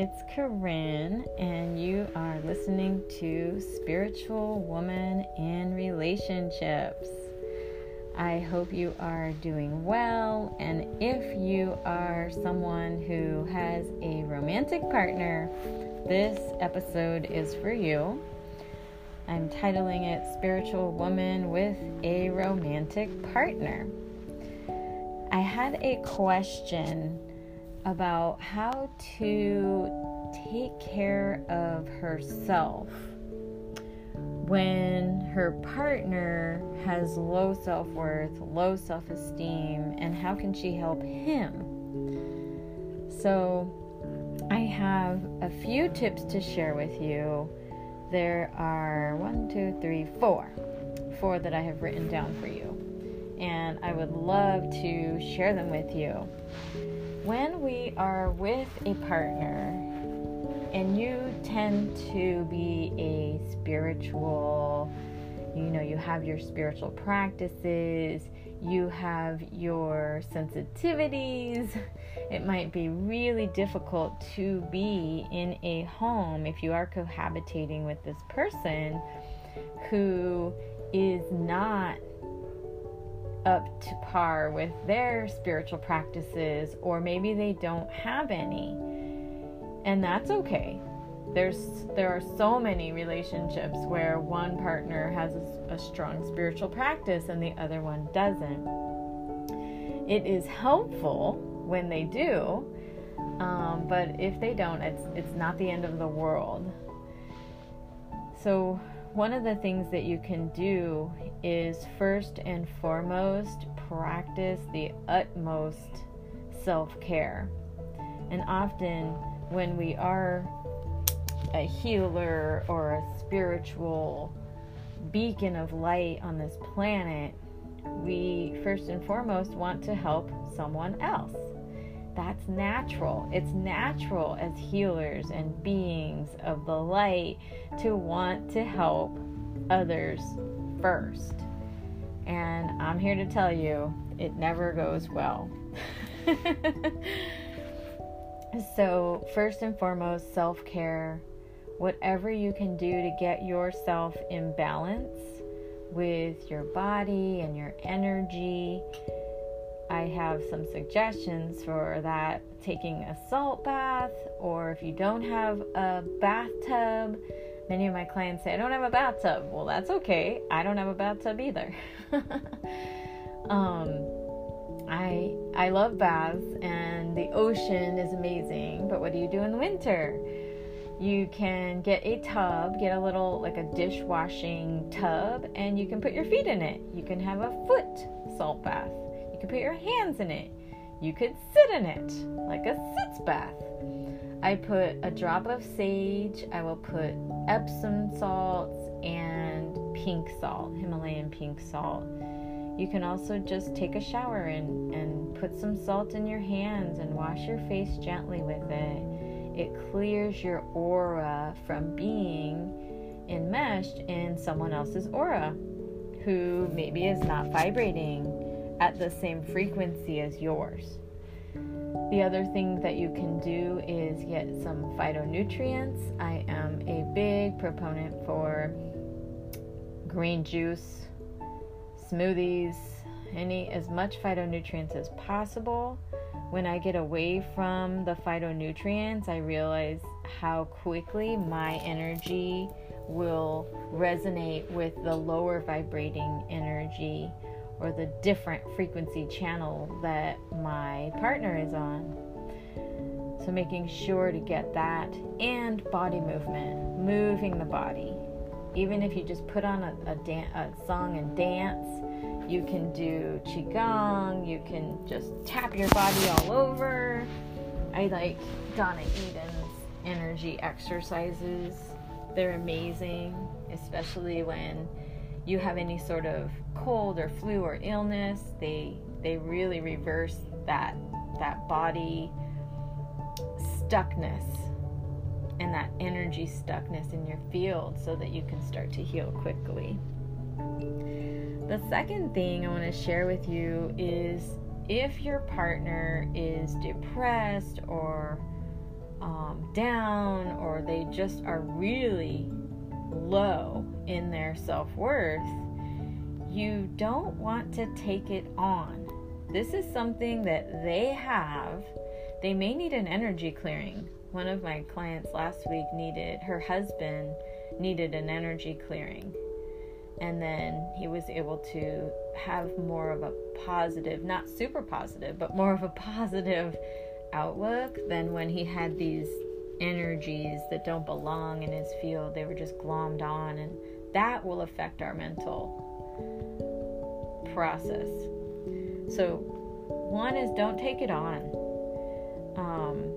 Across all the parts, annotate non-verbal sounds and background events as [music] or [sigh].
it's Corinne, and you are listening to Spiritual Woman in Relationships. I hope you are doing well, and if you are someone who has a romantic partner, this episode is for you. I'm titling it Spiritual Woman with a Romantic Partner. I had a question about how to take care of herself when her partner has low self worth, low self esteem, and how can she help him? So, I have a few tips to share with you. There are one, two, three, four. Four that I have written down for you. And I would love to share them with you when we are with a partner and you tend to be a spiritual, you know, you have your spiritual practices, you have your sensitivities, [laughs] it might be really difficult to be in a home if you are cohabitating with this person who is not up to par with their spiritual practices, or maybe they don't have any. And that's okay. There's there are so many relationships where one partner has a, a strong spiritual practice and the other one doesn't. It is helpful when they do, um, but if they don't, it's it's not the end of the world. So one of the things that you can do is first and foremost practice the utmost self care. And often, when we are a healer or a spiritual beacon of light on this planet, we first and foremost want to help someone else. That's natural. It's natural as healers and beings of the light to want to help others first. And I'm here to tell you, it never goes well. [laughs] so, first and foremost, self care. Whatever you can do to get yourself in balance with your body and your energy I have some suggestions for that taking a salt bath, or if you don't have a bathtub. Many of my clients say, I don't have a bathtub. Well, that's okay. I don't have a bathtub either. [laughs] um, I I love baths and the ocean is amazing, but what do you do in the winter? You can get a tub, get a little like a dishwashing tub, and you can put your feet in it. You can have a foot salt bath could put your hands in it. You could sit in it like a sitz bath. I put a drop of sage, I will put Epsom salts and pink salt, Himalayan pink salt. You can also just take a shower and, and put some salt in your hands and wash your face gently with it. It clears your aura from being enmeshed in someone else's aura who maybe is not vibrating at the same frequency as yours. The other thing that you can do is get some phytonutrients. I am a big proponent for green juice, smoothies, any as much phytonutrients as possible. When I get away from the phytonutrients, I realize how quickly my energy will resonate with the lower vibrating energy or the different frequency channel that my partner is on. So, making sure to get that and body movement, moving the body. Even if you just put on a, a, dan- a song and dance, you can do Qigong, you can just tap your body all over. I like Donna Eden's energy exercises, they're amazing, especially when you have any sort of cold or flu or illness, they they really reverse that that body stuckness and that energy stuckness in your field so that you can start to heal quickly. The second thing I want to share with you is if your partner is depressed or um, down or they just are really low in their self worth, you don't want to take it on. This is something that they have. They may need an energy clearing. One of my clients last week needed, her husband needed an energy clearing. And then he was able to have more of a positive, not super positive, but more of a [laughs] positive outlook than when he had these energies that don't belong in his field. They were just glommed on, and that will affect our mental process. So, one is don't take it on. Um,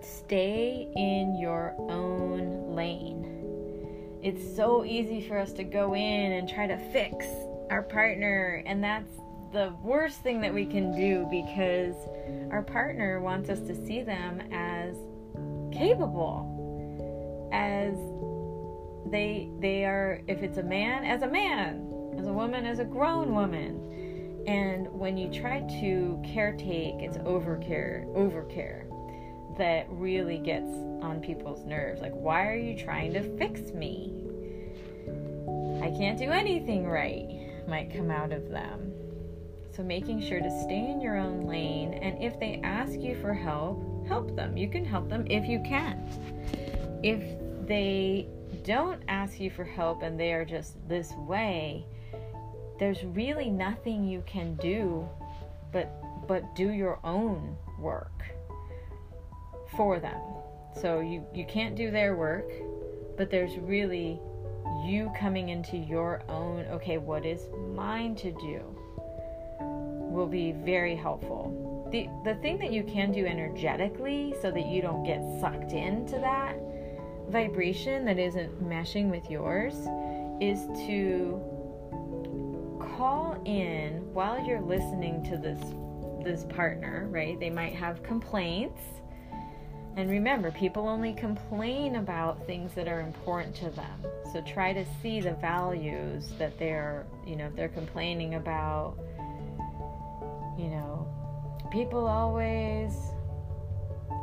stay in your own lane. It's so easy for us to go in and try to fix our partner, and that's the worst thing that we can do because our partner wants us to see them as capable as they they are if it's a man as a man as a woman as a grown woman and when you try to caretake it's overcare overcare that really gets on people's nerves like why are you trying to fix me i can't do anything right might come out of them so making sure to stay in your own lane and if they ask you for help help them. You can help them if you can. If they don't ask you for help and they are just this way, there's really nothing you can do but but do your own work for them. So you you can't do their work, but there's really you coming into your own okay, what is mine to do? will be very helpful the the thing that you can do energetically so that you don't get sucked into that vibration that isn't meshing with yours is to call in while you're listening to this this partner, right? They might have complaints. And remember, people only complain about things that are important to them. So try to see the values that they're, you know, if they're complaining about, you know, people always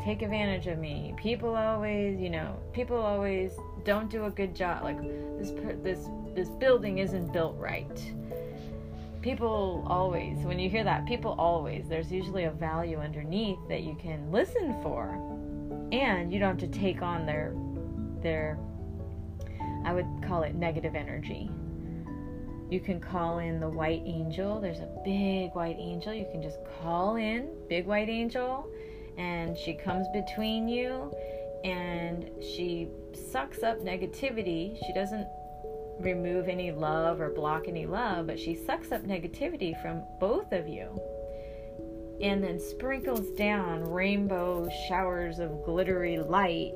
take advantage of me. People always, you know, people always don't do a good job. Like this this this building isn't built right. People always, when you hear that, people always, there's usually a value underneath that you can listen for. And you don't have to take on their their I would call it negative energy. You can call in the white angel. There's a big white angel. You can just call in, big white angel, and she comes between you and she sucks up negativity. She doesn't remove any love or block any love, but she sucks up negativity from both of you and then sprinkles down rainbow showers of glittery light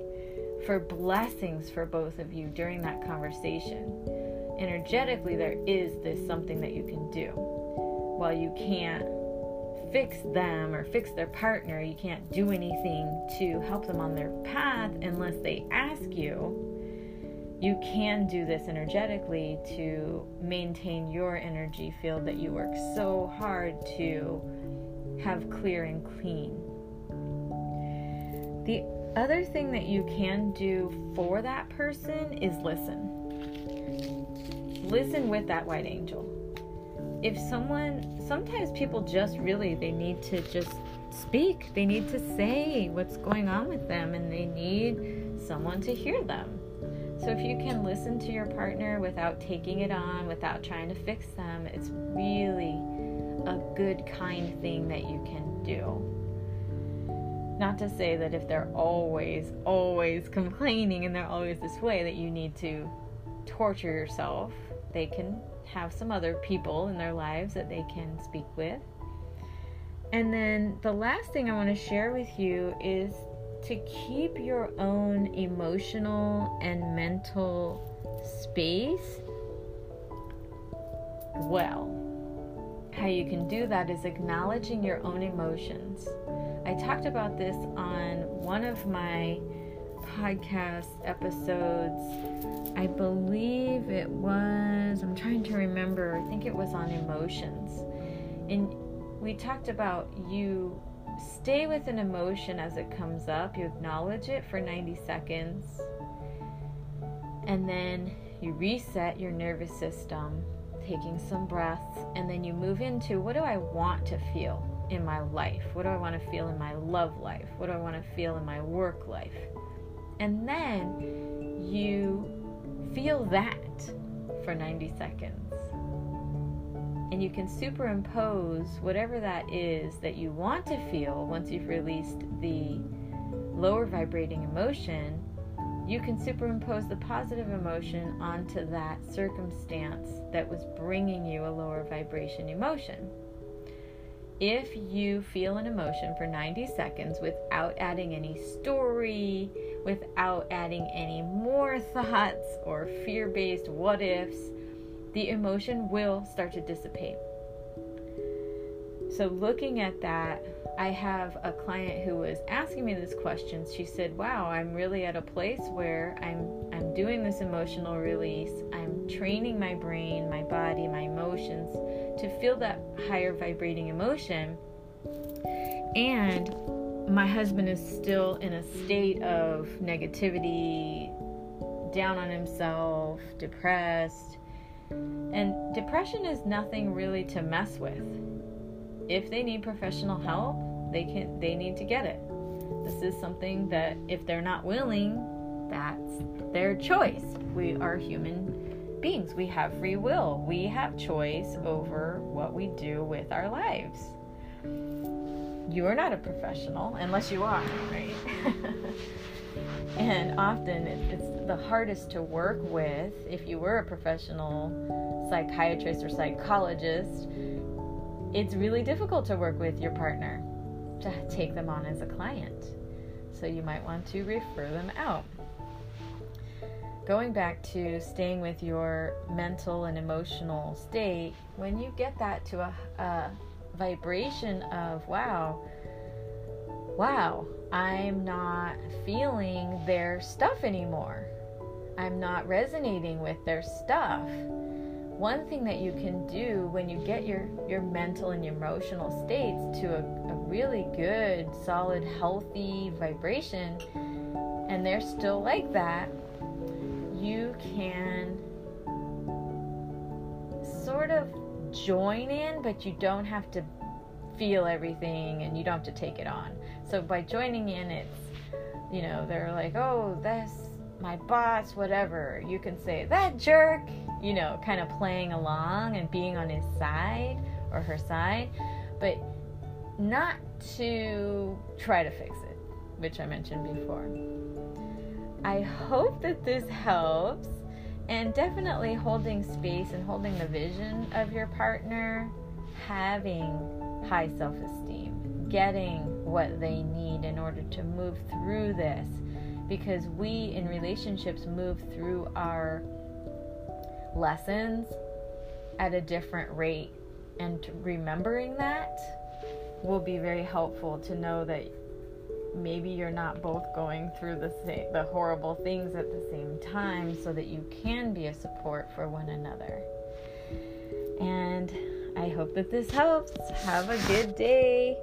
for blessings for both of you during that conversation energetically there is this something that you can do. While you can't fix them or fix their partner, you can't do anything to help them on their path unless they ask you. You can do this energetically to maintain your energy field that you work so hard to have clear and clean. The other thing that you can do for that person is listen listen with that white angel. If someone, sometimes people just really, they need to just speak. They need to say what's going on with them and they need someone to hear them. So if you can listen to your partner without taking it on, without trying to fix them, it's really a good, kind thing that you can do. Not to say that if they're always, always complaining and they're always this way, that you need to torture yourself they can have some other people in their lives that they can speak with. And then the last thing I want to share with you is to keep your own emotional and mental space well. How you can do that is acknowledging your own emotions. I talked about this on one of my podcast episodes. I believe it was, I'm trying to remember, I think it was on emotions. And we talked about you stay with an emotion as it comes up. You acknowledge it for 90 seconds. And then you reset your nervous system, taking some breaths. And then you move into what do I want to feel in my life? What do I want to feel in my love life? What do I want to feel in my work life? And then you feel that for 90 seconds. And you can superimpose whatever that is that you want to feel once you've released the lower vibrating emotion. You can superimpose the positive emotion onto that circumstance that was bringing you a lower vibration emotion. If you feel an emotion for 90 seconds without adding any story, without adding any more thoughts or fear based what ifs, the emotion will start to dissipate. So, looking at that, I have a client who was asking me this question. She said, "Wow, I'm really at a place where I'm I'm doing this emotional release. I'm training my brain, my body, my emotions to feel that higher vibrating emotion." And my husband is still in a state of negativity, down on himself, depressed. And depression is nothing really to mess with. If they need professional help, they can they need to get it. This is something that if they're not willing, that's their choice. We are human beings. We have free will. We have choice over what we do with our lives you are not a professional unless you are, right? [laughs] and often it's the hardest to work with if you were a professional psychiatrist or psychologist. It's really difficult to work with your partner to take them on as a client. So you might want to refer them out. Going back to staying with your mental and emotional state, when you get that to a, a vibration of wow, wow, I'm not feeling their stuff anymore. I'm not resonating with their stuff. One thing that you can do when you get your, your mental and your emotional states to a, a really good, solid, healthy vibration, and they're still like that, you can sort of join in, but you don't have to feel everything and you don't have to take it on. So by joining in, it's, you know, they're like, oh, that's my boss, whatever. You can say, that jerk, you know, kind of playing along and being on his side or her side, but not to try to fix it, which I mentioned before. I hope that this helps and definitely holding space and holding the vision of your partner, having high self esteem, getting what they need in order to move through this. Because we in relationships move through our lessons at a different rate. And remembering that will be very helpful to know that maybe you're not both going through the same, the horrible things at the same time so that you can be a support for one another. And I hope that this helps. Have a good day.